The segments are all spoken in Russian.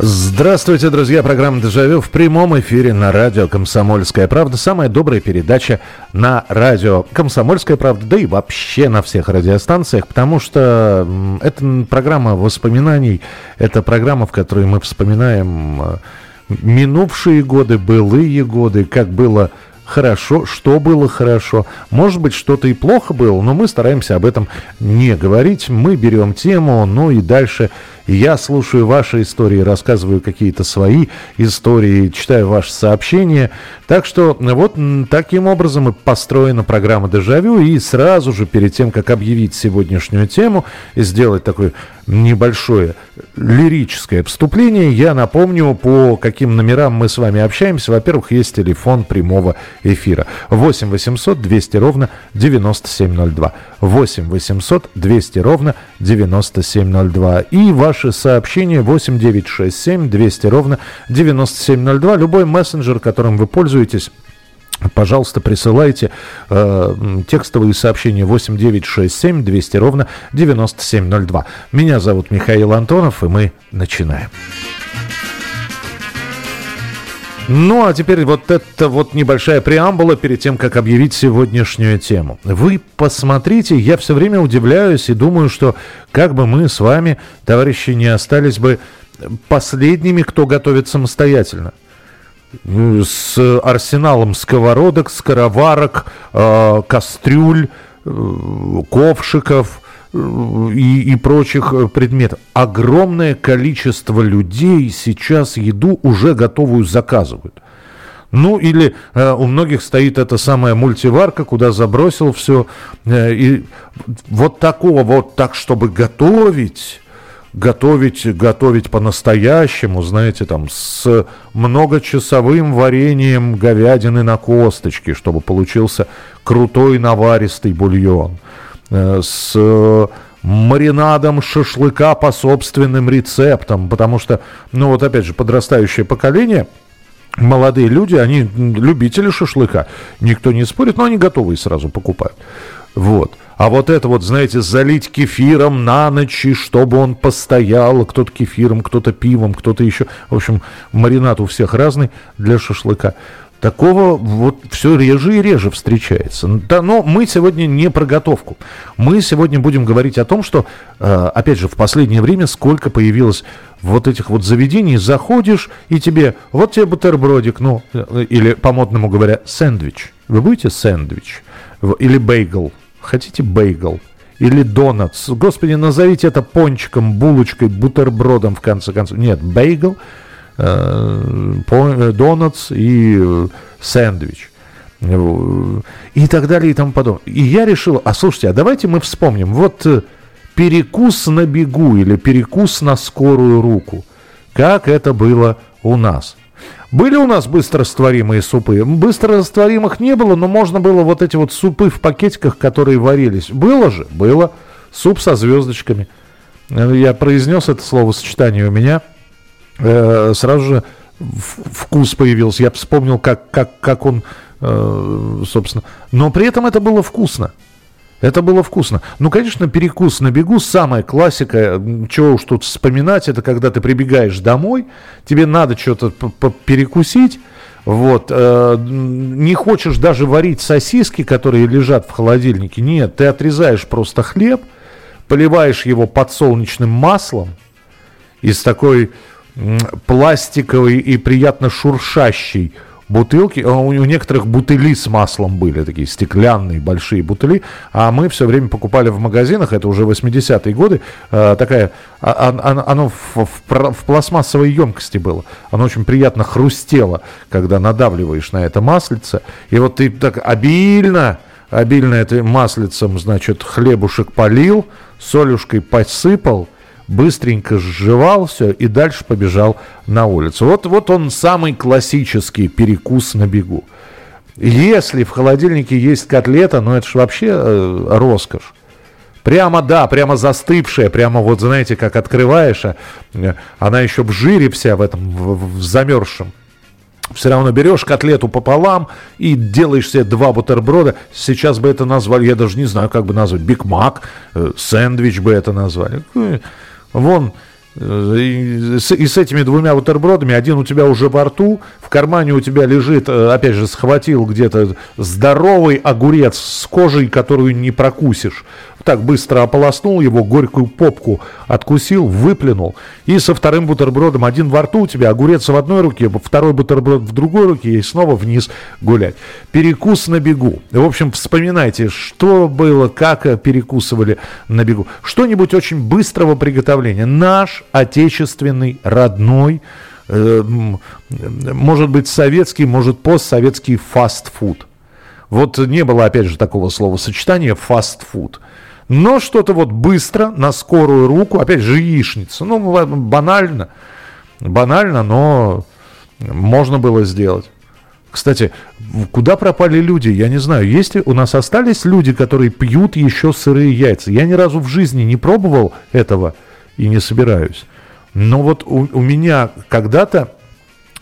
Здравствуйте, друзья. Программа «Дежавю» в прямом эфире на радио «Комсомольская правда». Самая добрая передача на радио «Комсомольская правда», да и вообще на всех радиостанциях, потому что это программа воспоминаний, это программа, в которой мы вспоминаем э, минувшие годы, былые годы, как было хорошо, что было хорошо. Может быть, что-то и плохо было, но мы стараемся об этом не говорить. Мы берем тему, ну и дальше я слушаю ваши истории, рассказываю какие-то свои истории, читаю ваши сообщения. Так что вот таким образом и построена программа «Дежавю». И сразу же перед тем, как объявить сегодняшнюю тему и сделать такое небольшое лирическое вступление, я напомню, по каким номерам мы с вами общаемся. Во-первых, есть телефон прямого эфира. 8 800 200 ровно 9702. 8 800 200 ровно 9702. И ваши сообщения 8 9 6 7 200 ровно 9702. Любой мессенджер, которым вы пользуетесь, Пожалуйста, присылайте э, текстовые сообщения 8967 200 ровно 9702. Меня зовут Михаил Антонов, и мы начинаем. Ну, а теперь вот это вот небольшая преамбула перед тем, как объявить сегодняшнюю тему. Вы посмотрите, я все время удивляюсь и думаю, что как бы мы с вами, товарищи, не остались бы последними, кто готовит самостоятельно с арсеналом сковородок, скороварок, э, кастрюль, э, ковшиков и, и прочих предметов. Огромное количество людей сейчас еду уже готовую заказывают. Ну или э, у многих стоит эта самая мультиварка, куда забросил все. Э, и вот такого вот так, чтобы готовить готовить, готовить по-настоящему, знаете, там, с многочасовым вареньем говядины на косточке, чтобы получился крутой наваристый бульон, э, с маринадом шашлыка по собственным рецептам, потому что, ну вот опять же, подрастающее поколение – молодые люди, они любители шашлыка. Никто не спорит, но они готовые сразу покупают. Вот. А вот это вот, знаете, залить кефиром на ночь, чтобы он постоял. Кто-то кефиром, кто-то пивом, кто-то еще. В общем, маринад у всех разный для шашлыка. Такого вот все реже и реже встречается. Да, но мы сегодня не про готовку. Мы сегодня будем говорить о том, что, э, опять же, в последнее время сколько появилось вот этих вот заведений. Заходишь, и тебе, вот тебе бутербродик, ну, э, или по-модному говоря, сэндвич. Вы будете сэндвич? Или бейгл? Хотите бейгл? Или донатс? Господи, назовите это пончиком, булочкой, бутербродом, в конце концов. Нет, бейгл, донатс и э, сэндвич. И так далее и тому подобное. И я решил, а слушайте, а давайте мы вспомним. Вот э, перекус на бегу или перекус на скорую руку. Как это было у нас. Были у нас быстрорастворимые супы? Быстрорастворимых не было, но можно было вот эти вот супы в пакетиках, которые варились. Было же? Было. Суп со звездочками. Я произнес это словосочетание у меня. Э, сразу же вкус появился. Я вспомнил, как, как, как он, э, собственно... Но при этом это было вкусно. Это было вкусно. Ну, конечно, перекус на бегу самая классика. Чего уж тут вспоминать, это когда ты прибегаешь домой, тебе надо что-то перекусить. Вот, э, не хочешь даже варить сосиски, которые лежат в холодильнике. Нет, ты отрезаешь просто хлеб, поливаешь его подсолнечным маслом из такой пластиковой и приятно шуршащей бутылки, а у, некоторых бутыли с маслом были, такие стеклянные большие бутыли, а мы все время покупали в магазинах, это уже 80-е годы, э, такая, а, а, оно в, пластмассовой емкости было, оно очень приятно хрустело, когда надавливаешь на это маслице, и вот ты так обильно, обильно этим маслицем, значит, хлебушек полил, солюшкой посыпал, быстренько сживал все и дальше побежал на улицу. Вот, вот он самый классический перекус на бегу. Если в холодильнике есть котлета, ну это же вообще э, роскошь. Прямо, да, прямо застывшая, прямо вот, знаете, как открываешь, а, э, она еще в жире вся в этом, в, в замерзшем. Все равно берешь котлету пополам и делаешь себе два бутерброда. Сейчас бы это назвали, я даже не знаю, как бы назвать, Биг Мак, э, сэндвич бы это назвали. Вон, и с, и с этими двумя бутербродами один у тебя уже во рту, в кармане у тебя лежит, опять же, схватил где-то здоровый огурец с кожей, которую не прокусишь так быстро ополоснул его, горькую попку откусил, выплюнул. И со вторым бутербродом один во рту у тебя, огурец в одной руке, второй бутерброд в другой руке и снова вниз гулять. Перекус на бегу. В общем, вспоминайте, что было, как перекусывали на бегу. Что-нибудь очень быстрого приготовления. Наш отечественный, родной, э, может быть советский, может постсоветский фастфуд. Вот не было, опять же, такого словосочетания фастфуд. Но что-то вот быстро, на скорую руку, опять же, яичница. Ну, банально, банально, но можно было сделать. Кстати, куда пропали люди? Я не знаю, есть ли у нас остались люди, которые пьют еще сырые яйца? Я ни разу в жизни не пробовал этого и не собираюсь. Но вот у, у меня когда-то,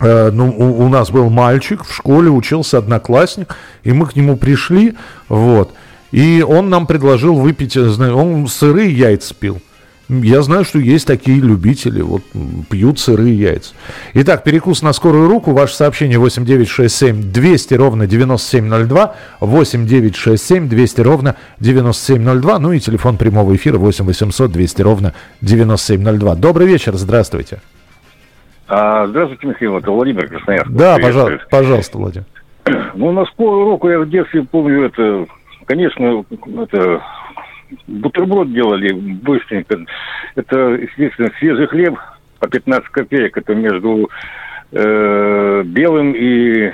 э, ну, у, у нас был мальчик в школе, учился одноклассник, и мы к нему пришли, вот, и он нам предложил выпить, э, он сырые яйца пил. Я знаю, что есть такие любители, вот пьют сырые яйца. Итак, перекус на скорую руку. Ваше сообщение 8967 200 ровно 9702. 8967 200 ровно 9702. Ну и телефон прямого эфира 8 800 200 ровно 9702. Добрый вечер, здравствуйте. А, здравствуйте, Михаил, это Владимир Красноярск. Да, пожалуйста, пожалуйста, Владимир. Ну, на скорую руку я в детстве помню это Конечно, это бутерброд делали быстренько. Это, естественно, свежий хлеб по 15 копеек. Это между э, белым и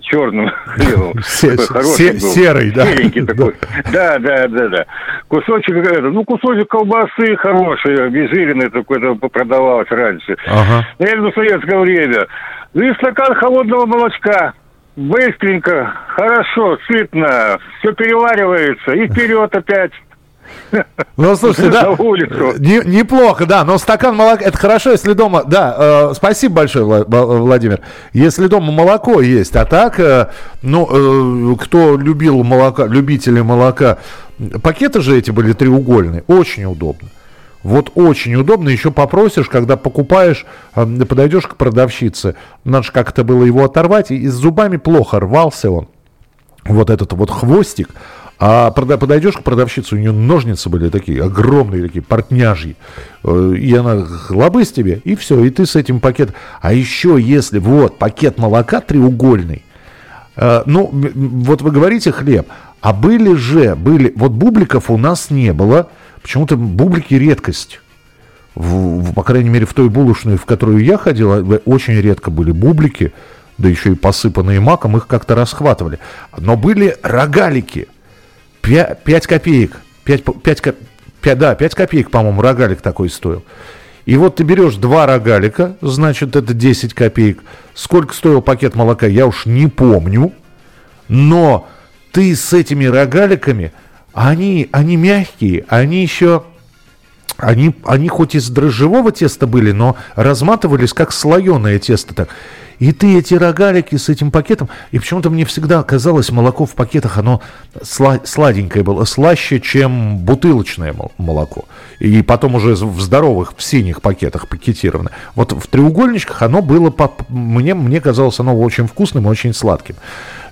черным хлебом. Серый, да. Серенький такой. Да, да, да, да. Кусочек, ну, кусочек колбасы хороший, обезжиренный такой, продавалось раньше. Ага. Это в советское время. Ну и стакан холодного молочка быстренько, хорошо, сытно, все переваривается, и вперед опять. Ну, слушайте, да, не, неплохо, да, но стакан молока, это хорошо, если дома, да, э, спасибо большое, Владимир, если дома молоко есть, а так, э, ну, э, кто любил молока, любители молока, пакеты же эти были треугольные, очень удобно. Вот очень удобно. Еще попросишь, когда покупаешь, подойдешь к продавщице. Надо же как-то было его оторвать. И с зубами плохо рвался он. Вот этот вот хвостик. А подойдешь к продавщице, у нее ножницы были такие огромные, такие портняжьи. Э, и она лобыс тебе, и все, и ты с этим пакетом. А еще если, вот, пакет молока треугольный, э, ну, вот вы говорите хлеб, а были же, были, вот бубликов у нас не было, Почему-то бублики редкость. В, в, по крайней мере, в той булочной, в которую я ходил, э, очень редко были бублики, да еще и посыпанные маком, их как-то расхватывали. Но были рогалики. 5, 5 копеек. 5, 5, 5, да, 5 копеек, по-моему, рогалик такой стоил. И вот ты берешь два рогалика, значит, это 10 копеек. Сколько стоил пакет молока, я уж не помню. Но ты с этими рогаликами они, они мягкие, они еще... Они, они хоть из дрожжевого теста были, но разматывались как слоеное тесто так. И ты эти рогалики с этим пакетом, и почему-то мне всегда казалось, молоко в пакетах, оно сладенькое было, слаще, чем бутылочное молоко. И потом уже в здоровых, в синих пакетах пакетированное. Вот в треугольничках оно было, по, мне, мне казалось, оно очень вкусным и очень сладким.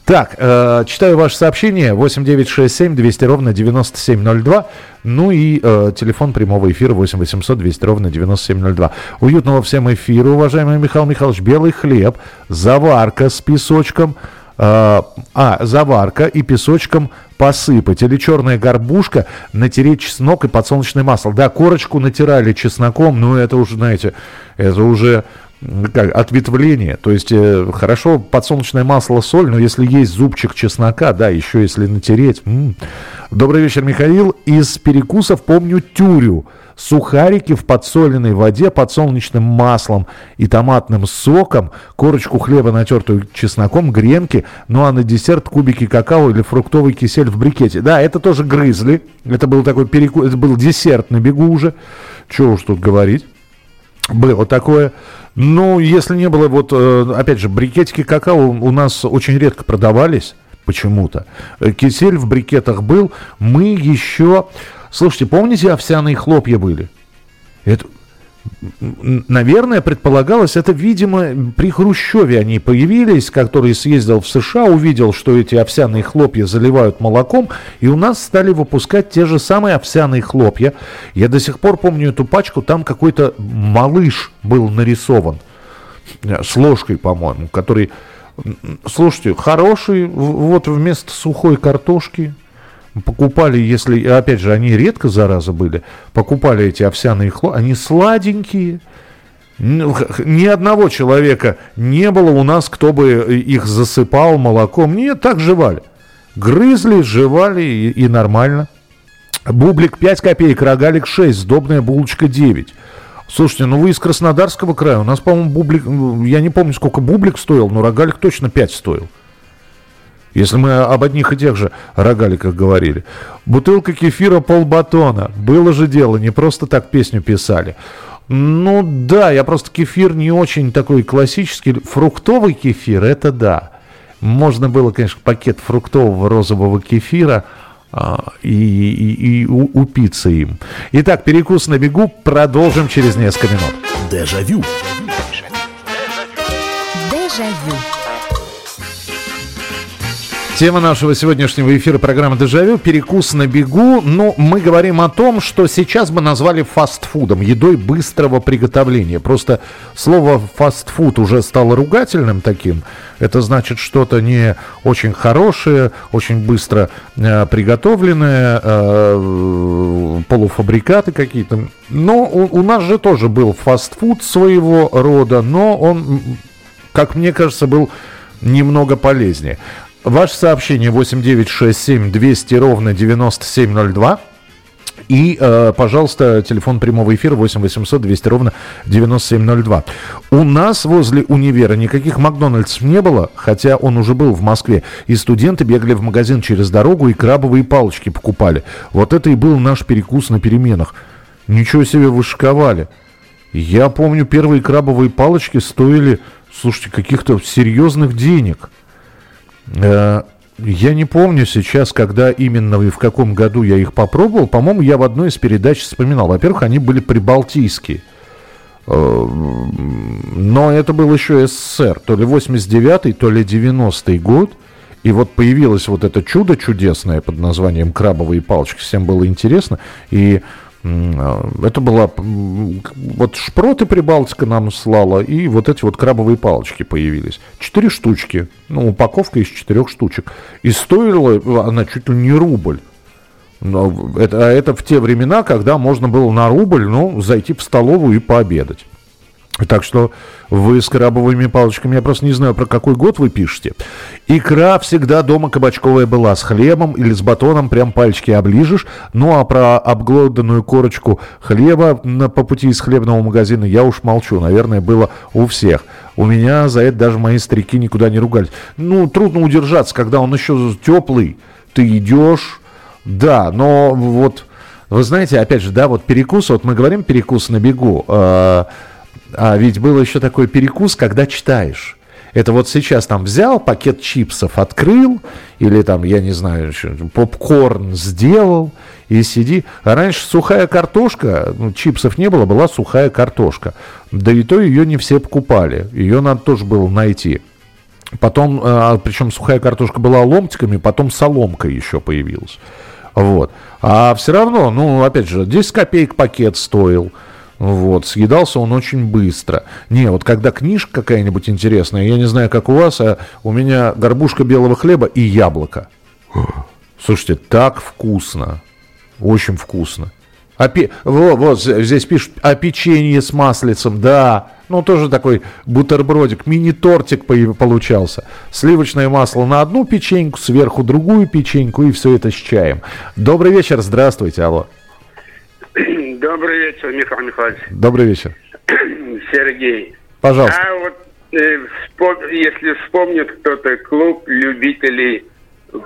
Так, э, читаю ваше сообщение 8967 200 ровно 9702. Ну и э, телефон прямого эфира 8 800 200 ровно 9702. Уютного всем эфира, уважаемый Михаил Михайлович. Белый хлеб, заварка с песочком. Э, а, заварка и песочком посыпать. Или черная горбушка, натереть чеснок и подсолнечное масло. Да, корочку натирали чесноком, но это уже, знаете, это уже как, ответвление. То есть э, хорошо подсолнечное масло, соль, но если есть зубчик чеснока, да, еще если натереть. М-м. Добрый вечер, Михаил. Из перекусов помню тюрю. Сухарики в подсоленной воде, подсолнечным маслом и томатным соком, корочку хлеба, натертую чесноком, гренки, ну а на десерт кубики какао или фруктовый кисель в брикете. Да, это тоже грызли. Это был такой перекус, это был десерт на бегу уже. Чего уж тут говорить. Было такое. Ну, если не было, вот, э, опять же, брикетики какао у нас очень редко продавались почему-то. Э, кисель в брикетах был. Мы еще... Слушайте, помните, овсяные хлопья были? Это, наверное, предполагалось, это, видимо, при Хрущеве они появились, который съездил в США, увидел, что эти овсяные хлопья заливают молоком, и у нас стали выпускать те же самые овсяные хлопья. Я до сих пор помню эту пачку, там какой-то малыш был нарисован, э, с ложкой, по-моему, который, слушайте, хороший, вот вместо сухой картошки, покупали, если, опять же, они редко, зараза, были, покупали эти овсяные хлопья, они сладенькие, ни одного человека не было у нас, кто бы их засыпал молоком. Нет, так жевали. Грызли, жевали и, и нормально. Бублик 5 копеек, рогалик 6, сдобная булочка 9. Слушайте, ну вы из Краснодарского края. У нас, по-моему, бублик... Я не помню, сколько бублик стоил, но рогалик точно 5 стоил. Если мы об одних и тех же рогаликах говорили. Бутылка кефира полбатона. Было же дело, не просто так песню писали. Ну да, я просто кефир не очень такой классический. Фруктовый кефир, это да. Можно было, конечно, пакет фруктового розового кефира а, и, и, и упиться им. Итак, перекус на бегу. Продолжим через несколько минут. Дежавю. Дежавю. Тема нашего сегодняшнего эфира программы «Дежавю» – перекус на бегу. Но мы говорим о том, что сейчас бы назвали фастфудом, едой быстрого приготовления. Просто слово «фастфуд» уже стало ругательным таким. Это значит что-то не очень хорошее, очень быстро э, приготовленное, э, полуфабрикаты какие-то. Но у, у нас же тоже был фастфуд своего рода, но он, как мне кажется, был немного полезнее. Ваше сообщение 8967 200 ровно 9702. И, э, пожалуйста, телефон прямого эфира 8 800 200 ровно 9702. У нас возле универа никаких Макдональдсов не было, хотя он уже был в Москве. И студенты бегали в магазин через дорогу и крабовые палочки покупали. Вот это и был наш перекус на переменах. Ничего себе вышиковали. Я помню, первые крабовые палочки стоили, слушайте, каких-то серьезных денег. Э, я не помню сейчас, когда именно и в каком году я их попробовал. По-моему, я в одной из передач вспоминал. Во-первых, они были прибалтийские. Э, но это был еще СССР. То ли 89-й, то ли 90-й год. И вот появилось вот это чудо чудесное под названием «Крабовые палочки». Всем было интересно. И это была... Вот шпроты Прибалтика нам слала, и вот эти вот крабовые палочки появились. Четыре штучки. Ну, упаковка из четырех штучек. И стоила она чуть ли не рубль. Но это, а это в те времена, когда можно было на рубль, ну, зайти в столовую и пообедать. Так что вы с крабовыми палочками, я просто не знаю, про какой год вы пишете. Икра всегда дома кабачковая была, с хлебом или с батоном, прям пальчики оближешь. Ну а про обглоданную корочку хлеба на, по пути из хлебного магазина я уж молчу. Наверное, было у всех. У меня за это даже мои старики никуда не ругались. Ну, трудно удержаться, когда он еще теплый. Ты идешь, да, но вот, вы знаете, опять же, да, вот перекус, вот мы говорим перекус на бегу, э, а ведь был еще такой перекус, когда читаешь. Это вот сейчас там взял, пакет чипсов открыл, или там, я не знаю, попкорн сделал, и сиди. А раньше сухая картошка, ну, чипсов не было, была сухая картошка. Да и то ее не все покупали. Ее надо тоже было найти. Потом, а, причем сухая картошка была ломтиками, потом соломка еще появилась. Вот. А все равно, ну, опять же, 10 копеек пакет стоил. Вот, съедался он очень быстро. Не, вот когда книжка какая-нибудь интересная, я не знаю, как у вас, а у меня горбушка белого хлеба и яблоко. Слушайте, так вкусно. Очень вкусно. А пи... вот, вот здесь пишут о печенье с маслицем, да. Ну, тоже такой бутербродик, мини-тортик получался. Сливочное масло на одну печеньку, сверху другую печеньку, и все это с чаем. Добрый вечер, здравствуйте, алло. Добрый вечер, Михаил Михайлович. Добрый вечер. Сергей. Пожалуйста. А вот э, вспом... если вспомнит кто-то клуб любителей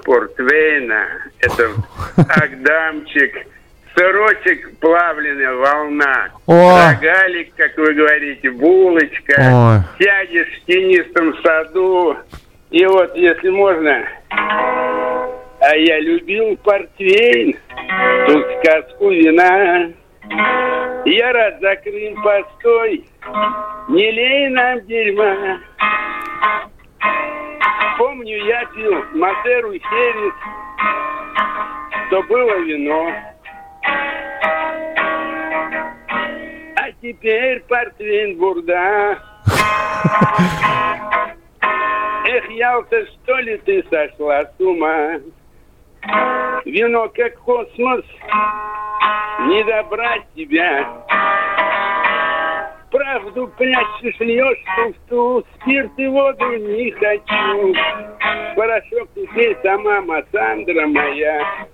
портвейна, это Агдамчик, сырочек плавленый, волна, О! рогалик, как вы говорите, булочка, Ой. сядешь в тенистом саду, и вот, если можно, а я любил портвейн, тут сказку вина, я рад за Крым постой, не лей нам дерьма. Помню, я пил Матеру Херес, что было вино. А теперь портвейн бурда. Эх, Ялта, что ли ты сошла с ума? Вино как космос, не добрать тебя. Правду прячешь, льешь туфту, спирт и воду не хочу. Порошок теперь сама Массандра моя.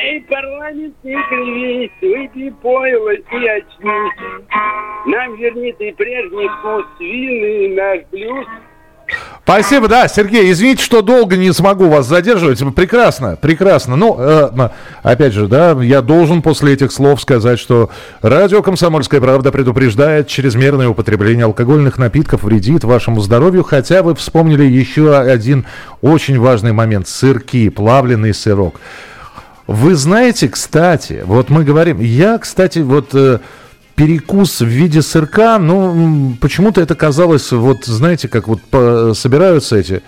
Эй, парламент, не кривись, выпей пойло и очнись. Нам верни ты прежний вкус вины, наш блюз — Спасибо, да, Сергей, извините, что долго не смогу вас задерживать. Прекрасно, прекрасно. Ну, э, опять же, да, я должен после этих слов сказать, что радио «Комсомольская правда» предупреждает, чрезмерное употребление алкогольных напитков вредит вашему здоровью, хотя вы вспомнили еще один очень важный момент – сырки, плавленый сырок. Вы знаете, кстати, вот мы говорим, я, кстати, вот... Э, перекус в виде сырка, ну, почему-то это казалось, вот, знаете, как вот собираются эти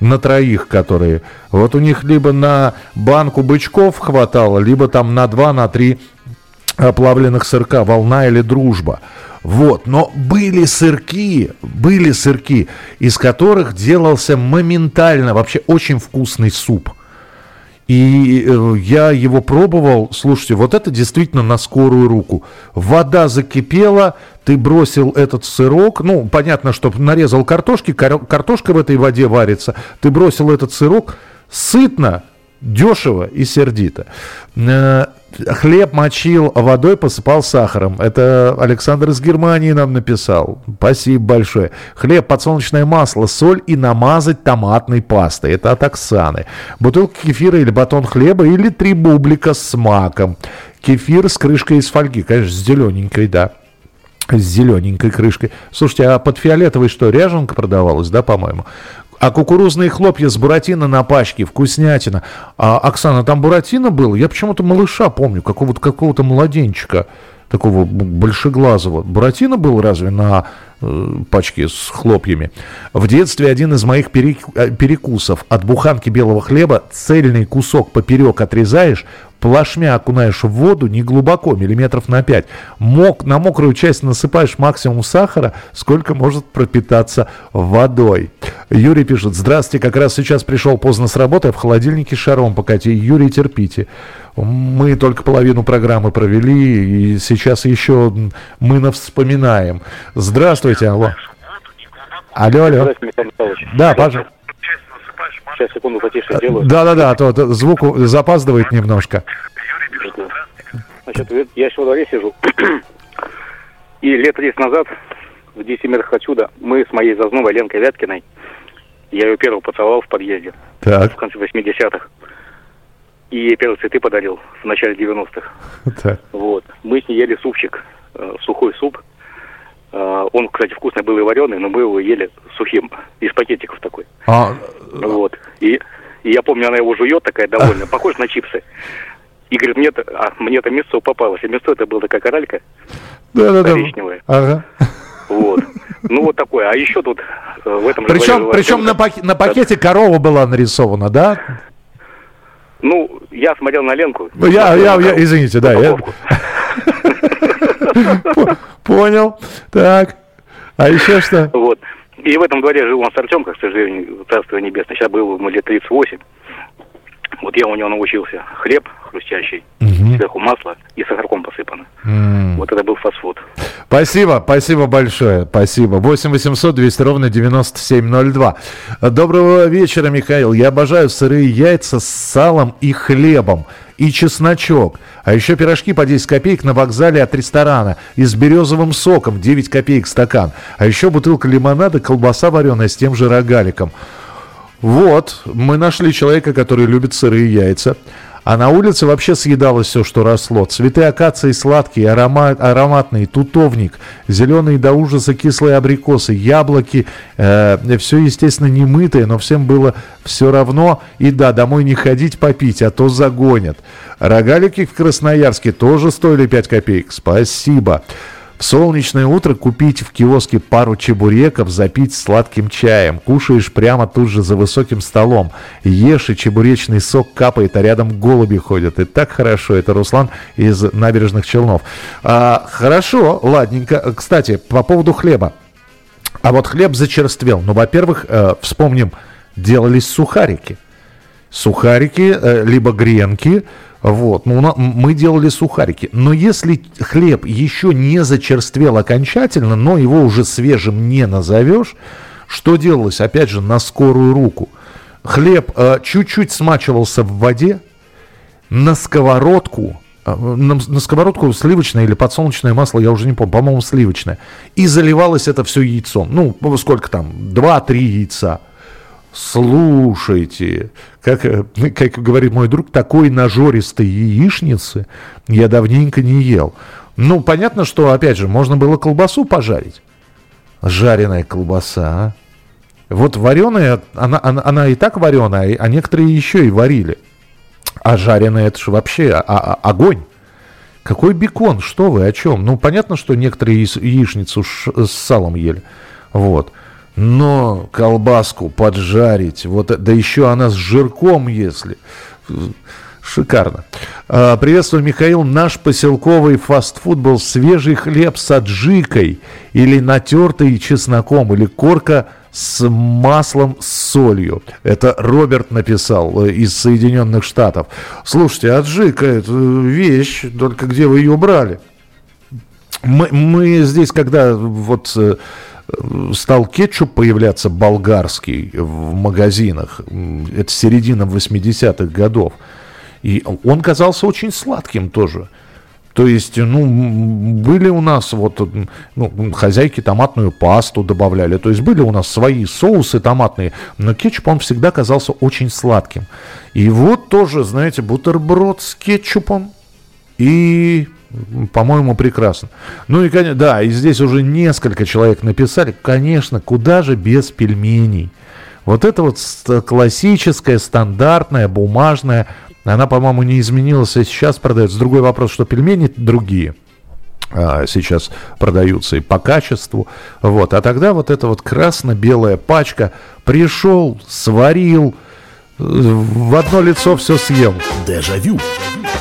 на троих, которые, вот у них либо на банку бычков хватало, либо там на два, на три оплавленных сырка, волна или дружба. Вот, но были сырки, были сырки, из которых делался моментально вообще очень вкусный суп – и э, я его пробовал. Слушайте, вот это действительно на скорую руку. Вода закипела, ты бросил этот сырок. Ну, понятно, что нарезал картошки, картошка в этой воде варится. Ты бросил этот сырок сытно, дешево и сердито. Э, хлеб мочил водой, посыпал сахаром. Это Александр из Германии нам написал. Спасибо большое. Хлеб, подсолнечное масло, соль и намазать томатной пастой. Это от Оксаны. Бутылка кефира или батон хлеба или три бублика с маком. Кефир с крышкой из фольги. Конечно, с зелененькой, да с зелененькой крышкой. Слушайте, а под фиолетовой что, ряженка продавалась, да, по-моему? А кукурузные хлопья с буратино на пачке, вкуснятина. А, Оксана, там буратино было? Я почему-то малыша помню, какого-то какого младенчика, такого большеглазого. Буратино был разве на э, пачке с хлопьями? В детстве один из моих э, перекусов от буханки белого хлеба цельный кусок поперек отрезаешь, плашмя окунаешь в воду не глубоко, миллиметров на 5. Мок, на мокрую часть насыпаешь максимум сахара, сколько может пропитаться водой. Юрий пишет, здравствуйте, как раз сейчас пришел поздно с работы, а в холодильнике шаром покати. Юрий, терпите. Мы только половину программы провели, и сейчас еще мы вспоминаем. Здравствуйте, алло. Алло, алло. Да, пожалуйста. Сейчас, секунду, потише сделаю. Да-да-да, а то звук запаздывает немножко. Значит, я еще во дворе сижу. И лет 30 назад в 10 метрах отсюда мы с моей зазновой Ленкой Вяткиной, я ее первую поцеловал в подъезде. Так. В конце 80-х. И ей первые цветы подарил в начале 90-х. Так. Вот. Мы с ней ели супчик, э, сухой суп. Э, он, кстати, вкусный был и вареный, но мы его ели сухим, из пакетиков такой. А... Вот. И, и я помню, она его жует такая довольная, похож на чипсы. И говорит, мне это, а, мне это мясо попалось. И мясо это была такая коралька. Да, да, коричневая. Ага. Вот. Ну, вот такое. А еще тут э, в этом Причем, же причем на, пак- на пакете корова была нарисована, да? Ну, я смотрел на Ленку. Ну, я, я, я, извините, да. Я... Понял. Так. А еще что? Вот. И в этом дворе жил он с Артемкой, к сожалению, царство небесное. Сейчас было ему лет 38. Вот я у него научился. Хлеб хрустящий, угу. сверху масло и сахарком посыпано. Вот это был фастфуд. Спасибо, спасибо большое, спасибо. 8 800 200 ровно 9702. Доброго вечера, Михаил. Я обожаю сырые яйца с салом и хлебом и чесночок. А еще пирожки по 10 копеек на вокзале от ресторана и с березовым соком 9 копеек стакан. А еще бутылка лимонада, колбаса вареная с тем же рогаликом. Вот, мы нашли человека, который любит сырые яйца. А на улице вообще съедалось все, что росло. Цветы акации сладкие, аромат, ароматные, тутовник, зеленые до ужаса кислые абрикосы, яблоки. Э, все, естественно, не мытые, но всем было все равно. И да, домой не ходить попить, а то загонят. Рогалики в Красноярске тоже стоили 5 копеек. Спасибо. В солнечное утро купить в киоске пару чебуреков, запить сладким чаем. Кушаешь прямо тут же за высоким столом. Ешь, и чебуречный сок капает, а рядом голуби ходят. И так хорошо. Это Руслан из набережных Челнов. А, хорошо, ладненько. Кстати, по поводу хлеба. А вот хлеб зачерствел. Ну, во-первых, э, вспомним, делались сухарики. Сухарики, э, либо гренки, вот. Ну, мы делали сухарики. Но если хлеб еще не зачерствел окончательно, но его уже свежим не назовешь, что делалось? Опять же, на скорую руку. Хлеб э, чуть-чуть смачивался в воде, на сковородку, э, на, на сковородку сливочное или подсолнечное масло, я уже не помню, по-моему, сливочное. И заливалось это все яйцом. Ну, сколько там? Два-три яйца слушайте, как, э, как говорит мой друг, такой нажористой яичницы я давненько не ел. Ну, понятно, что, опять же, можно было колбасу пожарить. Жареная колбаса, а? Вот вареная, она, она, она и так вареная, а некоторые еще и варили. А жареная, это же вообще а, а, огонь. Какой бекон? Что вы, о чем? Ну, понятно, что некоторые яичницу с салом ели. Вот. Но колбаску поджарить, вот, да еще она с жирком, если. Шикарно. А, приветствую, Михаил. Наш поселковый фастфуд был свежий хлеб с аджикой или натертый чесноком, или корка с маслом с солью. Это Роберт написал э, из Соединенных Штатов. Слушайте, аджика – это вещь, только где вы ее брали? Мы, мы здесь, когда вот э, стал кетчуп появляться болгарский в магазинах. Это середина 80-х годов. И он казался очень сладким тоже. То есть, ну, были у нас вот, ну, хозяйки томатную пасту добавляли. То есть, были у нас свои соусы томатные, но кетчуп, он всегда казался очень сладким. И вот тоже, знаете, бутерброд с кетчупом и по-моему, прекрасно. Ну и, конечно, да, и здесь уже несколько человек написали, конечно, куда же без пельменей. Вот это вот классическая, стандартная, бумажная, она, по-моему, не изменилась и сейчас продается. Другой вопрос, что пельмени другие а, сейчас продаются и по качеству. Вот. А тогда вот эта вот красно-белая пачка пришел, сварил, в одно лицо все съел. Дежавю. Дежавю.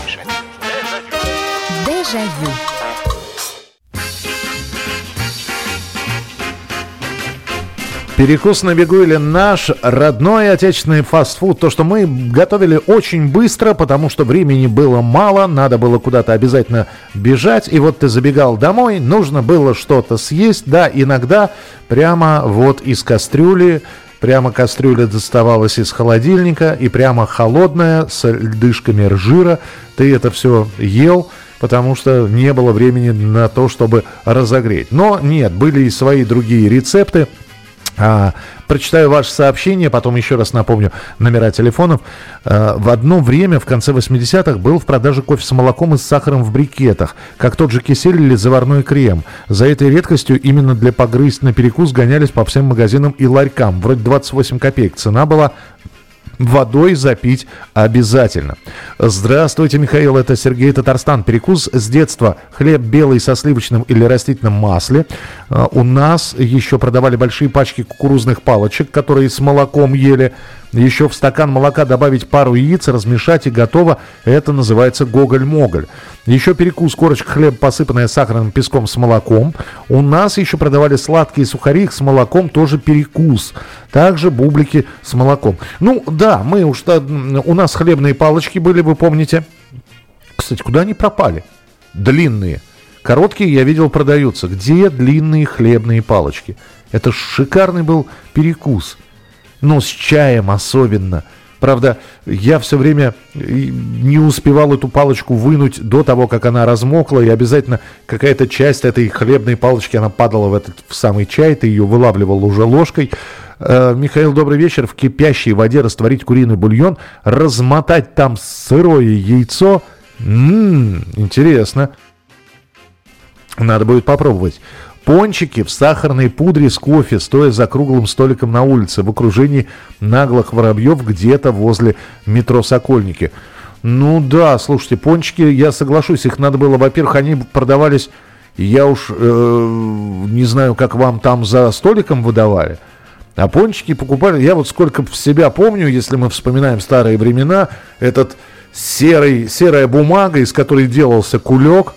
Перекус на бегу или наш родной отечественный фастфуд. То, что мы готовили очень быстро, потому что времени было мало, надо было куда-то обязательно бежать. И вот ты забегал домой, нужно было что-то съесть. Да, иногда прямо вот из кастрюли Прямо кастрюля доставалась из холодильника, и прямо холодная, с льдышками ржира. Ты это все ел, потому что не было времени на то, чтобы разогреть. Но нет, были и свои другие рецепты. А, прочитаю ваше сообщение, потом еще раз напомню номера телефонов. А, в одно время, в конце 80-х, был в продаже кофе с молоком и с сахаром в брикетах, как тот же кисель или заварной крем. За этой редкостью именно для погрызть на перекус гонялись по всем магазинам и ларькам. Вроде 28 копеек. Цена была водой запить обязательно. Здравствуйте, Михаил, это Сергей Татарстан. Перекус с детства. Хлеб белый со сливочным или растительным масле. А, у нас еще продавали большие пачки кукурузных палочек, которые с молоком ели. Еще в стакан молока добавить пару яиц, размешать и готово. Это называется гоголь-моголь. Еще перекус, корочка хлеб, посыпанная сахарным песком с молоком. У нас еще продавали сладкие сухари с молоком, тоже перекус. Также бублики с молоком. Ну да, мы уж у нас хлебные палочки были, вы помните. Кстати, куда они пропали? Длинные. Короткие, я видел, продаются. Где длинные хлебные палочки? Это шикарный был перекус. Ну, с чаем особенно. Правда, я все время не успевал эту палочку вынуть до того, как она размокла, и обязательно какая-то часть этой хлебной палочки, она падала в этот в самый чай, ты ее вылавливал уже ложкой. Э, Михаил, добрый вечер. В кипящей воде растворить куриный бульон, размотать там сырое яйцо. Ммм, интересно. Надо будет попробовать. Пончики в сахарной пудре с кофе, стоя за круглым столиком на улице, в окружении наглых воробьев где-то возле метро Сокольники. Ну да, слушайте, пончики, я соглашусь, их надо было, во-первых, они продавались, я уж э, не знаю, как вам там за столиком выдавали, а пончики покупали, я вот сколько в себя помню, если мы вспоминаем старые времена, этот серый, серая бумага, из которой делался кулек,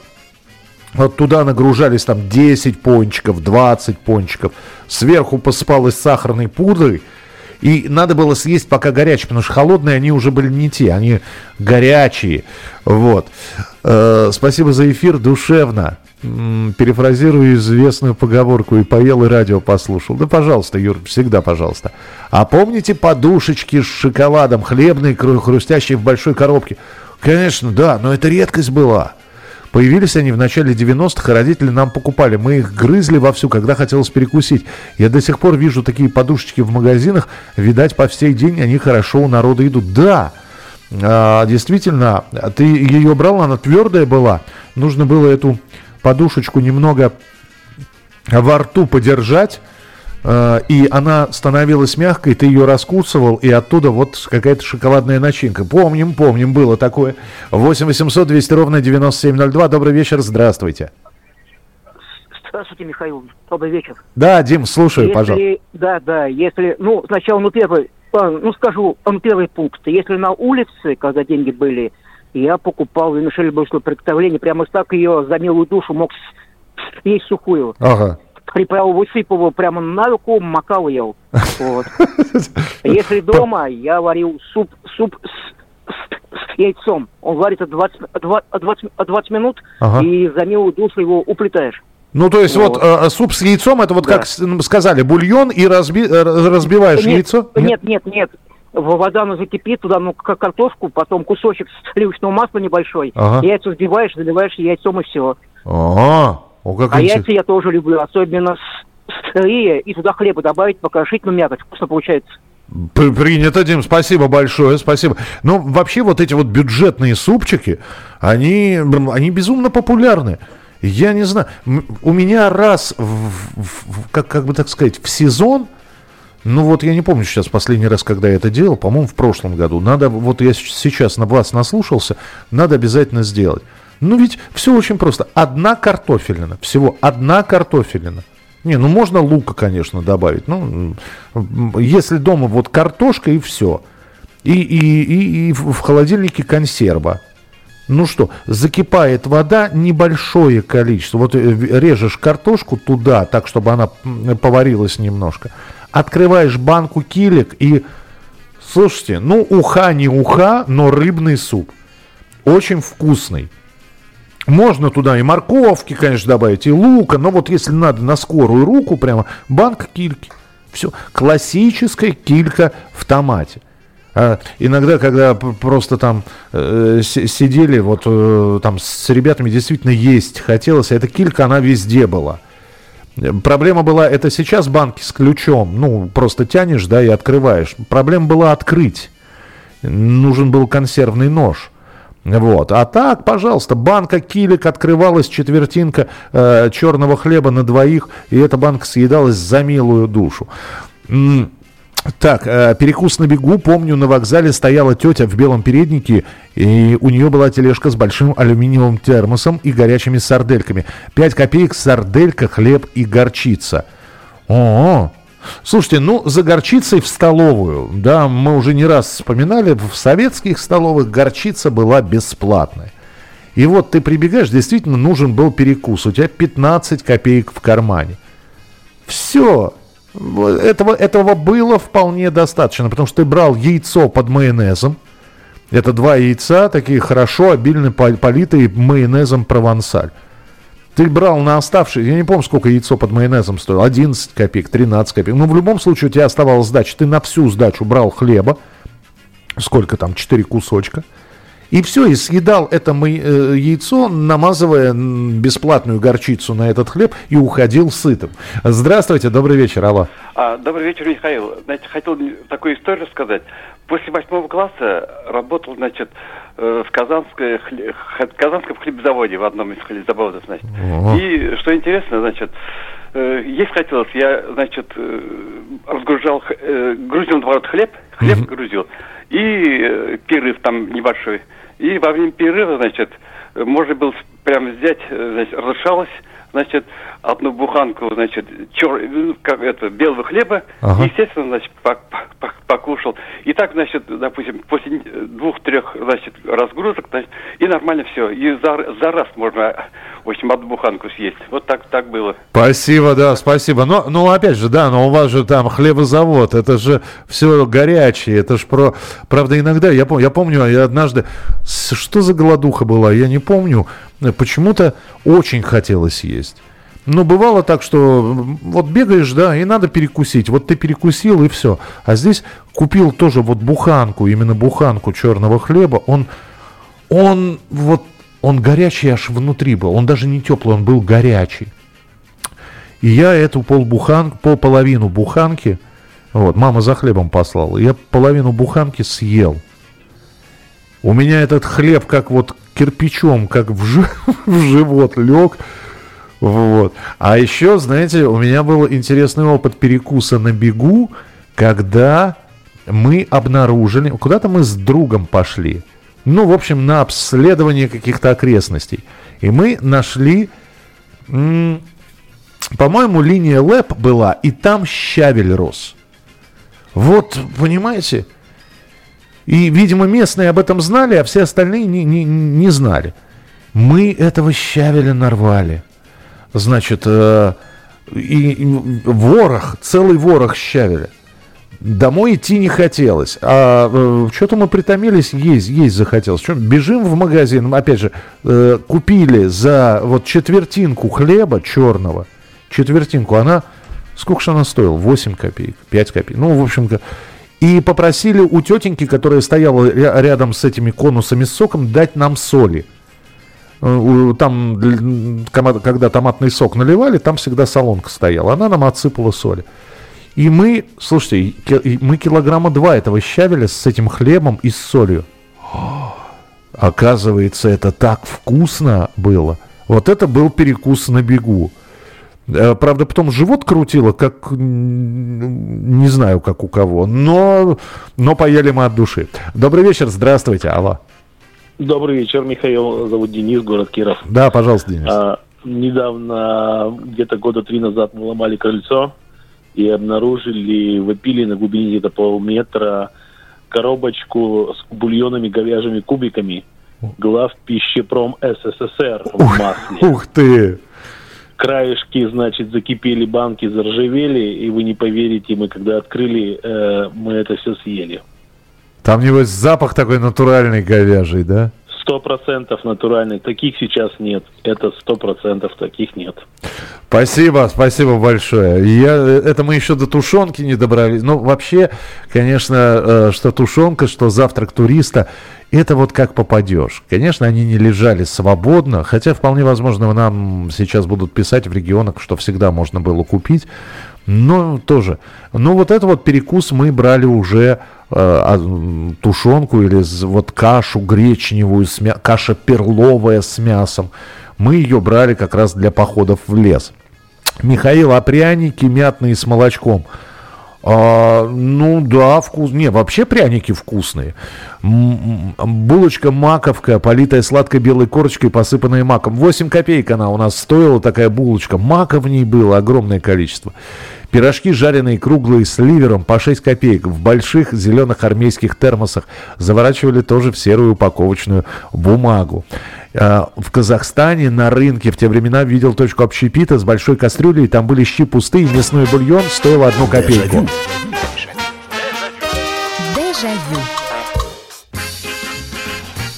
вот туда нагружались там 10 пончиков, 20 пончиков. Сверху посыпалось сахарной пудрой. И надо было съесть пока горячие, потому что холодные они уже были не те, они горячие. Вот. Э, спасибо за эфир, душевно. М-м, перефразирую известную поговорку и поел, и радио послушал. Да, пожалуйста, Юр, всегда пожалуйста. А помните подушечки с шоколадом, хлебные, хрустящие в большой коробке? Конечно, да, но это редкость была. Появились они в начале 90-х, и родители нам покупали. Мы их грызли вовсю, когда хотелось перекусить. Я до сих пор вижу такие подушечки в магазинах. Видать, по всей день они хорошо у народа идут. Да, а, действительно, ты ее брал, она твердая была. Нужно было эту подушечку немного во рту подержать, и она становилась мягкой, ты ее раскусывал, и оттуда вот какая-то шоколадная начинка. Помним, помним, было такое. 8 800 200 ровно 9702. Добрый вечер, здравствуйте. Здравствуйте, Михаил. Добрый вечер. Да, Дим, слушаю, если, пожалуйста. Да, да, если, ну, сначала, ну, первый, а, ну, скажу, ну, первый пункт. Если на улице, когда деньги были, я покупал, и нашли было приготовление, прямо так ее за милую душу мог есть сухую. Ага приправу высыпал прямо на руку, макал ел. Вот. Если дома, я варил суп, суп с, с, с яйцом. Он варится 20, 20, 20 минут, ага. и за милую душу его уплетаешь. Ну, то есть вот, вот э, суп с яйцом, это вот да. как сказали, бульон и разби, э, разбиваешь нет, яйцо? Нет, нет, нет. Вода ну, закипит, туда ну как картошку, потом кусочек сливочного масла небольшой, ага. яйцо взбиваешь, заливаешь яйцом и все. Ага. О, как а яйца я тоже люблю, особенно сырые, и туда хлеба добавить, покрошить, ну, мякоть, вкусно получается. Принято, Дим, спасибо большое, спасибо. Ну, вообще вот эти вот бюджетные супчики, они, они безумно популярны. Я не знаю, у меня раз, в, в, как, как бы так сказать, в сезон, ну вот я не помню сейчас последний раз, когда я это делал, по-моему, в прошлом году. Надо, вот я сейчас на вас наслушался, надо обязательно сделать. Ну ведь все очень просто. Одна картофелина, всего одна картофелина. Не, ну можно лука, конечно, добавить. Ну, если дома вот картошка и все. И, и, и, и в холодильнике консерва. Ну что, закипает вода, небольшое количество. Вот э, режешь картошку туда, так, чтобы она поварилась немножко. Открываешь банку килек и... Слушайте, ну уха не уха, но рыбный суп. Очень вкусный. Можно туда и морковки, конечно, добавить, и лука, но вот если надо на скорую руку, прямо банка кильки. Все. Классическая килька в томате. А иногда, когда просто там э, сидели, вот э, там с ребятами действительно есть хотелось, эта килька, она везде была. Проблема была, это сейчас банки с ключом, ну, просто тянешь, да, и открываешь. Проблема была открыть. Нужен был консервный нож. Вот. А так, пожалуйста, банка килик открывалась, четвертинка э, черного хлеба на двоих, и эта банка съедалась за милую душу. Так, э, перекус на бегу. Помню, на вокзале стояла тетя в белом переднике, и у нее была тележка с большим алюминиевым термосом и горячими сардельками. Пять копеек, сарделька, хлеб и горчица. О, Слушайте, ну, за горчицей в столовую, да, мы уже не раз вспоминали, в советских столовых горчица была бесплатной. И вот ты прибегаешь, действительно нужен был перекус, у тебя 15 копеек в кармане. Все, этого, этого было вполне достаточно, потому что ты брал яйцо под майонезом, это два яйца, такие хорошо, обильно политые майонезом провансаль. Ты брал на оставшие, я не помню, сколько яйцо под майонезом стоило, 11 копеек, 13 копеек. Но в любом случае у тебя оставалась сдача. Ты на всю сдачу брал хлеба, сколько там, 4 кусочка. И все, и съедал это э, яйцо, намазывая бесплатную горчицу на этот хлеб и уходил сытым. Здравствуйте, добрый вечер, алло. А, добрый вечер, Михаил. Значит, хотел такую историю сказать. После восьмого класса работал, значит, в Казанской, Казанском хлебзаводе, в одном из хлебзаводов, значит. Ого. И, что интересно, значит, э, есть хотелось, я, значит, э, разгружал, грузил на ворот хлеб, хлеб угу. грузил, и перерыв там небольшой. И во время перерыва, значит, можно было прямо взять, значит, разрешалось, значит, одну буханку, значит, чер... как это, белого хлеба, ага. естественно, значит, покушал. И так, значит, допустим, после двух-трех, значит, разгрузок, значит, и нормально все. И за, за раз можно, в общем, одну буханку съесть. Вот так, так было. Спасибо, да, спасибо. Но, ну, опять же, да, но у вас же там хлебозавод, это же все горячее, это же про... Правда, иногда, я, помню, я помню, я однажды... Что за голодуха была, я не помню. Почему-то очень хотелось есть. Но бывало так, что вот бегаешь, да, и надо перекусить. Вот ты перекусил и все. А здесь купил тоже вот буханку, именно буханку черного хлеба. Он, он вот, он горячий аж внутри был. Он даже не теплый, он был горячий. И я эту полбуханку, пол половину буханки, вот, мама за хлебом послала, я половину буханки съел. У меня этот хлеб как вот кирпичом, как в, ж... в живот лег. Вот. А еще, знаете, у меня был интересный опыт перекуса на бегу, когда мы обнаружили, куда-то мы с другом пошли, ну, в общем, на обследование каких-то окрестностей. И мы нашли, по-моему, линия ЛЭП была, и там щавель рос. Вот, понимаете? И, видимо, местные об этом знали, а все остальные не, не, не знали. Мы этого щавеля нарвали значит, э, и, и ворох, целый ворох щавеля. Домой идти не хотелось. А э, что-то мы притомились, есть, есть захотелось. Что, бежим в магазин, опять же, э, купили за вот четвертинку хлеба черного, четвертинку, она, сколько же она стоила? 8 копеек, 5 копеек. Ну, в общем-то, и попросили у тетеньки, которая стояла рядом с этими конусами с соком, дать нам соли. Э, там, когда томатный сок наливали, там всегда солонка стояла. Она нам отсыпала соли. И мы, слушайте, мы килограмма два этого щавеля с этим хлебом и с солью. Оказывается, это так вкусно было. Вот это был перекус на бегу. Э, правда, потом живот крутило, как не знаю, как у кого, но, но поели мы от души. Добрый вечер, здравствуйте, алло. Добрый вечер, Михаил. Зовут Денис, город Киров. Да, пожалуйста, Денис. А, недавно, где-то года три назад, мы ломали крыльцо и обнаружили, выпили на глубине где-то полметра коробочку с бульонами говяжьими кубиками глав пищепром СССР в масле. Ух ты! Краешки, значит, закипели, банки заржавели, и вы не поверите, мы когда открыли, э, мы это все съели. Там, небось, запах такой натуральный говяжий, да? Сто процентов натуральный. Таких сейчас нет. Это сто процентов таких нет. Спасибо, спасибо большое. Я, это мы еще до тушенки не добрались. Ну, вообще, конечно, э, что тушенка, что завтрак туриста, это вот как попадешь. Конечно, они не лежали свободно, хотя вполне возможно нам сейчас будут писать в регионах, что всегда можно было купить. Но тоже. Но вот это вот перекус мы брали уже э, тушенку или вот кашу гречневую, с мя... каша перловая с мясом. Мы ее брали как раз для походов в лес. Михаил, а пряники мятные с молочком? А, ну да, вкус. Не, вообще пряники вкусные. Булочка маковка, политая сладкой белой корочкой, посыпанная маком. 8 копеек она у нас стоила, такая булочка. Мака в ней было огромное количество. Пирожки жареные круглые с ливером по 6 копеек в больших зеленых армейских термосах заворачивали тоже в серую упаковочную бумагу. А, в Казахстане на рынке в те времена видел точку общепита с большой кастрюлей, там были щи пустые, мясной бульон стоил одну копейку. Дежавю.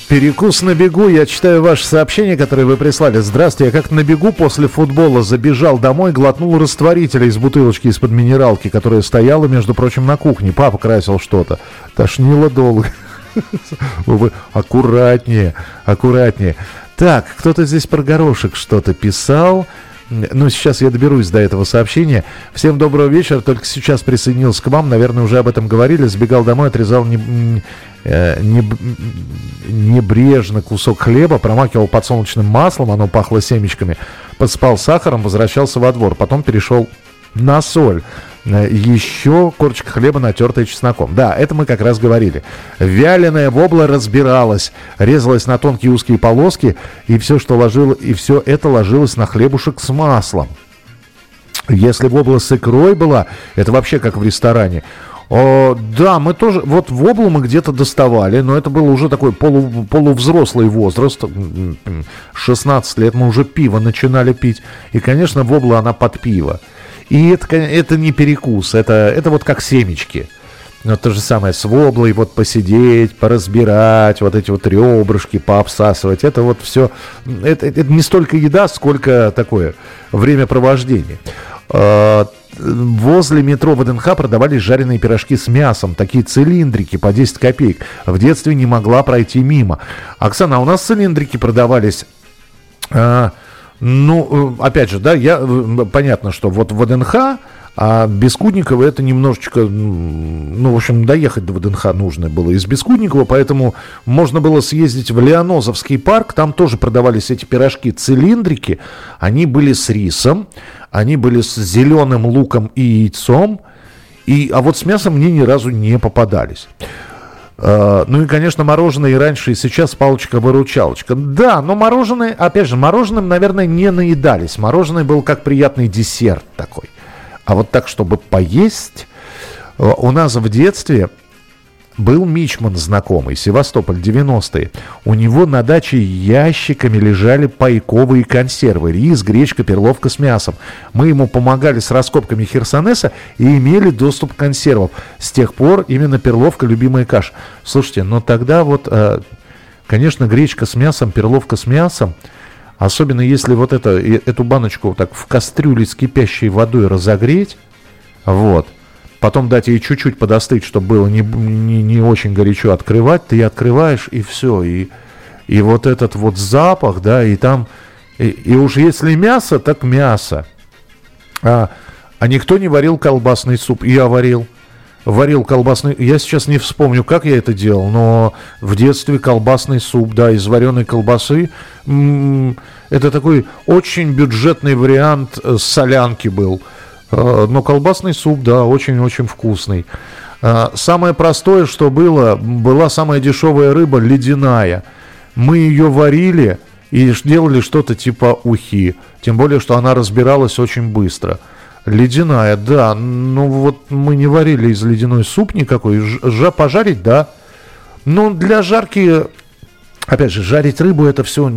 Перекус на бегу. Я читаю ваше сообщение, которое вы прислали. Здравствуйте. Я как на бегу после футбола забежал домой, глотнул растворителя из бутылочки из-под минералки, которая стояла, между прочим, на кухне. Папа красил что-то. Тошнило долго. Вы аккуратнее, аккуратнее. Так, кто-то здесь про горошек что-то писал. Ну, сейчас я доберусь до этого сообщения. Всем доброго вечера. Только сейчас присоединился к вам. Наверное, уже об этом говорили. Сбегал домой, отрезал не, э, не, небрежно кусок хлеба, промакивал подсолнечным маслом, оно пахло семечками, подспал сахаром, возвращался во двор. Потом перешел на соль. Э, еще корочка хлеба, натертая чесноком. Да, это мы как раз говорили. Вяленая вобла разбиралась, резалась на тонкие узкие полоски, и все, что ложило, и все это ложилось на хлебушек с маслом. Если вобла с икрой была, это вообще как в ресторане. О, да, мы тоже, вот воблу мы где-то доставали, но это был уже такой полу, полувзрослый возраст, 16 лет мы уже пиво начинали пить, и, конечно, вобла она под пиво. И это, это не перекус, это, это вот как семечки. Но то же самое с воблой, вот посидеть, поразбирать, вот эти вот ребрышки пообсасывать. Это вот все, это, это не столько еда, сколько такое времяпровождение. А, возле метро ВДНХ продавались жареные пирожки с мясом, такие цилиндрики по 10 копеек. В детстве не могла пройти мимо. Оксана, а у нас цилиндрики продавались... А, ну, э, опять же, да, я, э, понятно, что вот ВДНХ, а Бескудникова это немножечко, ну, в общем, доехать до ВДНХ нужно было из Бескудникова, поэтому можно было съездить в Леонозовский парк, там тоже продавались эти пирожки-цилиндрики, они были с рисом, они были с зеленым луком и яйцом, и, а вот с мясом мне ни разу не попадались. Uh, ну и, конечно, мороженое и раньше, и сейчас палочка-выручалочка. Да, но мороженое, опять же, мороженым, наверное, не наедались. Мороженое был как приятный десерт такой. А вот так, чтобы поесть... Uh, у нас в детстве был Мичман знакомый, Севастополь, 90-е. У него на даче ящиками лежали пайковые консервы. Рис, гречка, перловка с мясом. Мы ему помогали с раскопками Херсонеса и имели доступ к консервам. С тех пор именно перловка любимая каша. Слушайте, но тогда вот, э, конечно, гречка с мясом, перловка с мясом, особенно если вот это, эту баночку так в кастрюле с кипящей водой разогреть, вот – потом дать ей чуть-чуть подостыть, чтобы было не, не, не очень горячо открывать, ты открываешь, и все. И, и вот этот вот запах, да, и там... И, и уж если мясо, так мясо. А, а никто не варил колбасный суп. Я варил. Варил колбасный... Я сейчас не вспомню, как я это делал, но в детстве колбасный суп, да, из вареной колбасы. Это такой очень бюджетный вариант э, солянки был. Э, но колбасный суп, да, очень-очень вкусный. Э, самое простое, что было, была самая дешевая рыба ледяная. Мы ее варили и делали что-то типа ухи. Тем более, что она разбиралась очень быстро. Ледяная, да. Ну вот мы не варили из ледяной суп никакой. Ж, пожарить, да. Но для жарки, опять же, жарить рыбу это все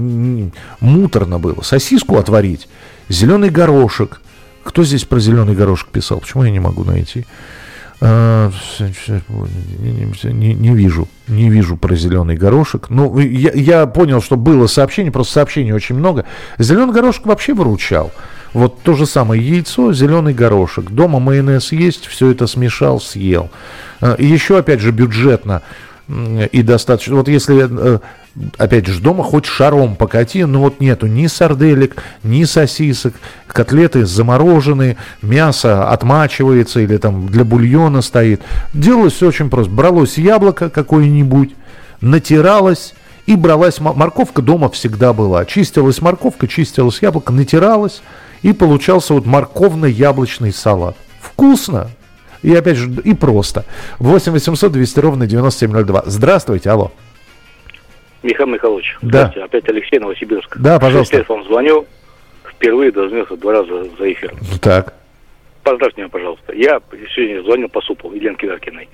муторно было. Сосиску отварить, зеленый горошек – кто здесь про зеленый горошек писал? Почему я не могу найти? А, не, не вижу, не вижу про зеленый горошек. Ну, я, я понял, что было сообщение, просто сообщений очень много. Зеленый горошек вообще выручал. Вот то же самое яйцо, зеленый горошек. Дома майонез есть, все это смешал, съел. А, еще, опять же, бюджетно и достаточно. Вот если, э, опять же, дома хоть шаром покати, но вот нету ни сарделек, ни сосисок, котлеты замороженные, мясо отмачивается или там для бульона стоит. Делалось все очень просто. Бралось яблоко какое-нибудь, натиралось, и бралась морковка дома всегда была. Чистилась морковка, чистилась яблоко, натиралась, и получался вот морковно-яблочный салат. Вкусно, И опять же, и просто. 8 800 200 ровно 9702. Здравствуйте, алло. Михаил Михайлович, да. опять Алексей Новосибирск. Да, пожалуйста. Я вам звоню, впервые дозвонился два раза за эфиром. Так. Поздравьте меня, пожалуйста. Я сегодня звонил по супу Еленке Веркиной.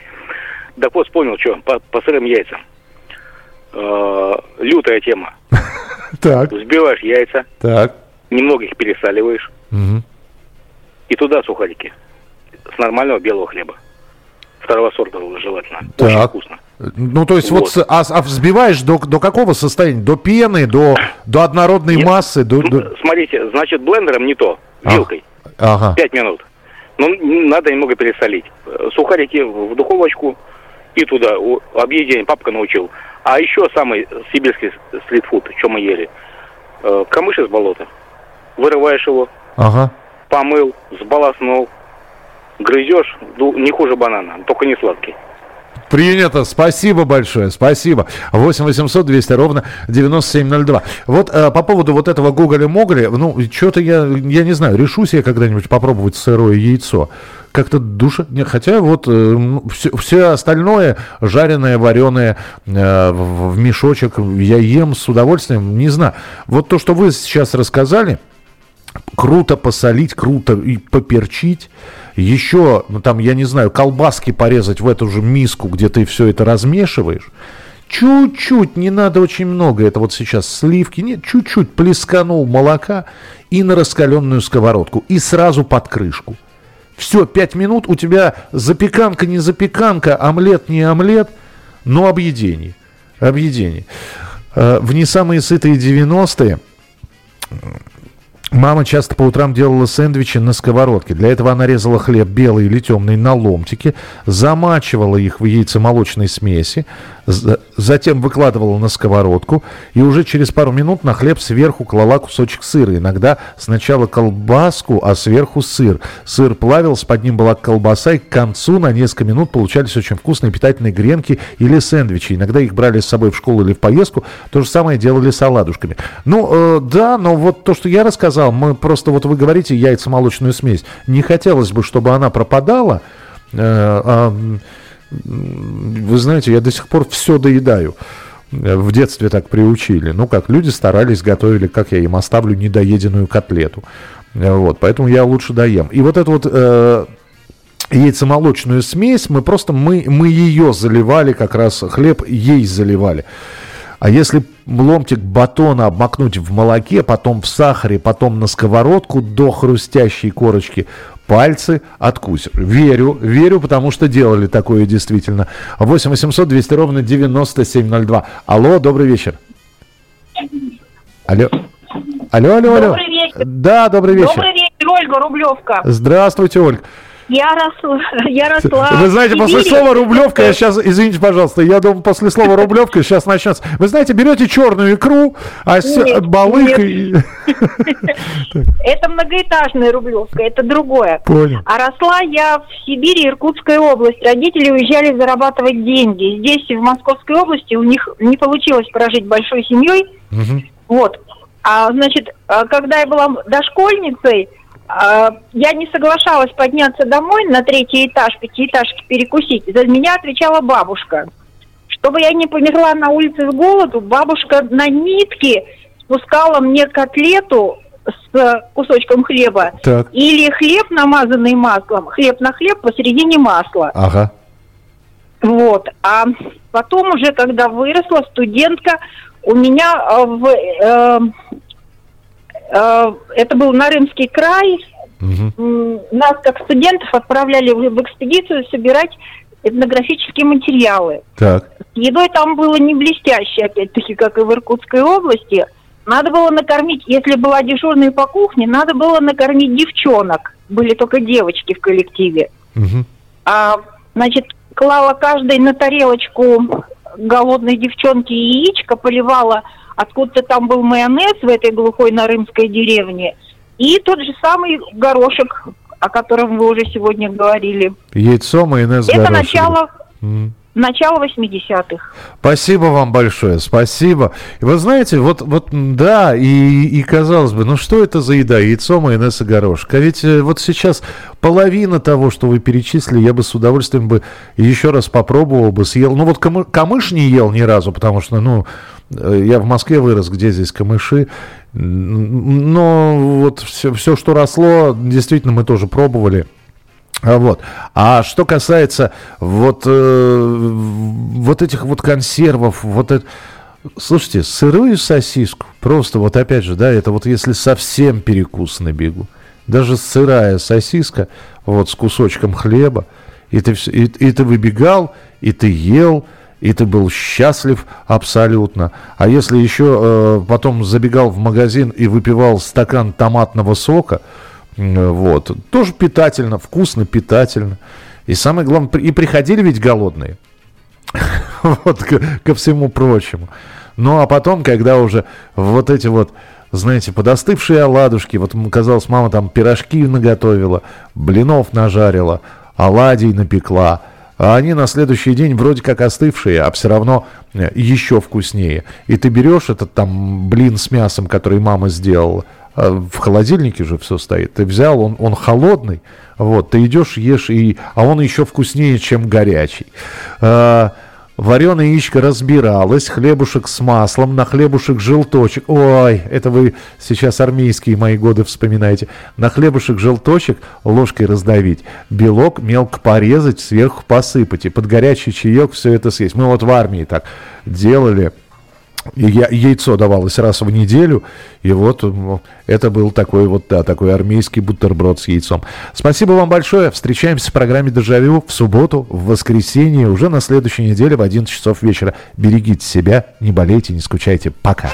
Так вот, вспомнил, что, по, по сырым яйцам. Э, лютая тема. Так. Взбиваешь яйца. Так. Немного их пересаливаешь. Угу. И туда сухарики. С нормального белого хлеба. Второго сорта желательно. Так. Очень вкусно. Ну, то есть вот, вот а, а взбиваешь до, до какого состояния? До пены, до, до однородной Нет. массы? До, до... Смотрите, значит, блендером не то, вилкой. Ага. Пять минут. Ну, надо немного пересолить. Сухарики в духовочку и туда. Объедение папка научил. А еще самый сибирский стритфуд, что мы ели. Э, камыш из болота. Вырываешь его, ага. помыл, сбалоснул, грызешь, не хуже банана, только не сладкий. Принято. Спасибо большое. Спасибо. 8 800 200 ровно 9702. Вот э, по поводу вот этого Гоголя-Моголя, ну, что-то я, я не знаю, решусь я когда-нибудь попробовать сырое яйцо. Как-то душа... Не, хотя вот э, все, все остальное, жареное, вареное э, в мешочек, я ем с удовольствием. Не знаю. Вот то, что вы сейчас рассказали, круто посолить, круто и поперчить еще, ну там, я не знаю, колбаски порезать в эту же миску, где ты все это размешиваешь. Чуть-чуть, не надо очень много, это вот сейчас сливки, нет, чуть-чуть плесканул молока и на раскаленную сковородку, и сразу под крышку. Все, пять минут, у тебя запеканка, не запеканка, омлет, не омлет, но объедение. Объедение. Э, в не самые сытые 90-е Мама часто по утрам делала сэндвичи на сковородке. Для этого она резала хлеб белый или темный на ломтики, замачивала их в яйцемолочной смеси, затем выкладывала на сковородку и уже через пару минут на хлеб сверху клала кусочек сыра. Иногда сначала колбаску, а сверху сыр. Сыр плавился, под ним была колбаса, и к концу на несколько минут получались очень вкусные питательные гренки или сэндвичи. Иногда их брали с собой в школу или в поездку. То же самое делали с оладушками. Ну, э, да, но вот то, что я рассказал, мы просто, вот вы говорите, яйцемолочную смесь. Не хотелось бы, чтобы она пропадала. Э, а, вы знаете, я до сих пор все доедаю. В детстве так приучили. Ну, как люди старались, готовили, как я им оставлю недоеденную котлету. Вот, поэтому я лучше доем. И вот эту вот э, яйцемолочную смесь, мы просто, мы, мы ее заливали, как раз хлеб ей заливали. А если ломтик батона обмакнуть в молоке, потом в сахаре, потом на сковородку до хрустящей корочки, пальцы откусишь. Верю, верю, потому что делали такое действительно. 8 800 200 ровно 9702. Алло, добрый вечер. Алло. Алло, алло, алло. Добрый вечер. Да, добрый вечер. Добрый вечер, Ольга Рублевка. Здравствуйте, Ольга. Я росла, я росла. Вы знаете, после Сибири. слова рублевка, я сейчас, извините, пожалуйста, я думаю, после слова рублевка сейчас начнется. Вы знаете, берете черную икру, а Нет, балык. Это многоэтажная Рублевка, это другое. Понял. А росла я в Сибири, Иркутской области. Родители уезжали зарабатывать деньги. Здесь, в Московской области, у них не получилось прожить большой семьей. Вот. А, значит, а, когда я была дошкольницей, я не соглашалась подняться домой на третий этаж, пятиэтажки перекусить. За меня отвечала бабушка. Чтобы я не померла на улице с голоду, бабушка на нитке спускала мне котлету с кусочком хлеба Так. или хлеб, намазанный маслом, хлеб на хлеб посередине масла. Ага. Вот. А потом уже, когда выросла студентка, у меня э, в, э, это был Нарымский край. М, нас как студентов отправляли в, экспедицию собирать этнографические материалы. Так. С едой там было не блестяще, опять-таки, как и в Иркутской области. Надо было накормить, если была дежурная по кухне, надо было накормить девчонок. Были только девочки в коллективе. Мгм. А, значит, клала каждой на тарелочку голодной девчонки яичко, поливала, откуда-то там был майонез в этой глухой нарымской деревне, и тот же самый горошек, о котором вы уже сегодня говорили. Яйцо, майонез, Это горошек. начало, Мгм. начала 80-х. Спасибо вам большое, спасибо. И вы знаете, вот, вот да, и, и казалось бы, ну что это за еда? Яйцо, майонез и горошек. А ведь э, вот сейчас половина того, что вы перечислили, я бы с удовольствием бы еще раз попробовал бы, съел. Ну вот камы, камыш не ел ни разу, потому что, ну, я в Москве вырос, где здесь камыши. Но вот все, все, что росло, действительно, мы тоже пробовали. А вот. А что касается вот, э, вот этих вот консервов, вот это... Слушайте, сырую сосиску, просто вот опять же, да, это вот если совсем перекус на бегу, даже сырая сосиска, вот с кусочком хлеба, и ты, и, и ты выбегал, и ты ел, и ты был счастлив абсолютно. А если еще э, потом забегал в магазин и выпивал стакан томатного сока, вот. Тоже питательно, вкусно, питательно. И самое главное, и приходили ведь голодные. Вот, ко всему прочему. Ну, а потом, когда уже вот эти вот, знаете, подостывшие оладушки, вот, казалось, мама там пирожки наготовила, блинов нажарила, оладий напекла, а они на следующий день вроде как остывшие, а все равно э, еще вкуснее. И ты берешь этот там блин с мясом, который мама сделала, а в холодильнике же все стоит. Ты взял, он, он холодный, вот, ты идешь, ешь, и, а он еще вкуснее, чем горячий. Вареное яичко разбиралось, хлебушек с маслом, на хлебушек желточек. Ой, это вы сейчас армейские мои годы вспоминаете. На хлебушек желточек ложкой раздавить, белок мелко порезать, сверху посыпать и под горячий чаек все это съесть. Мы вот в армии так делали. Я, яйцо давалось раз в неделю, и вот это был такой вот, да, такой армейский бутерброд с яйцом. Спасибо вам большое. Встречаемся в программе «Дежавю» в субботу, в воскресенье, уже на следующей неделе в 11 часов вечера. Берегите себя, не болейте, не скучайте. Пока.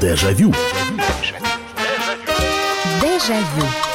Дежавю. Дежавю. Дежавю.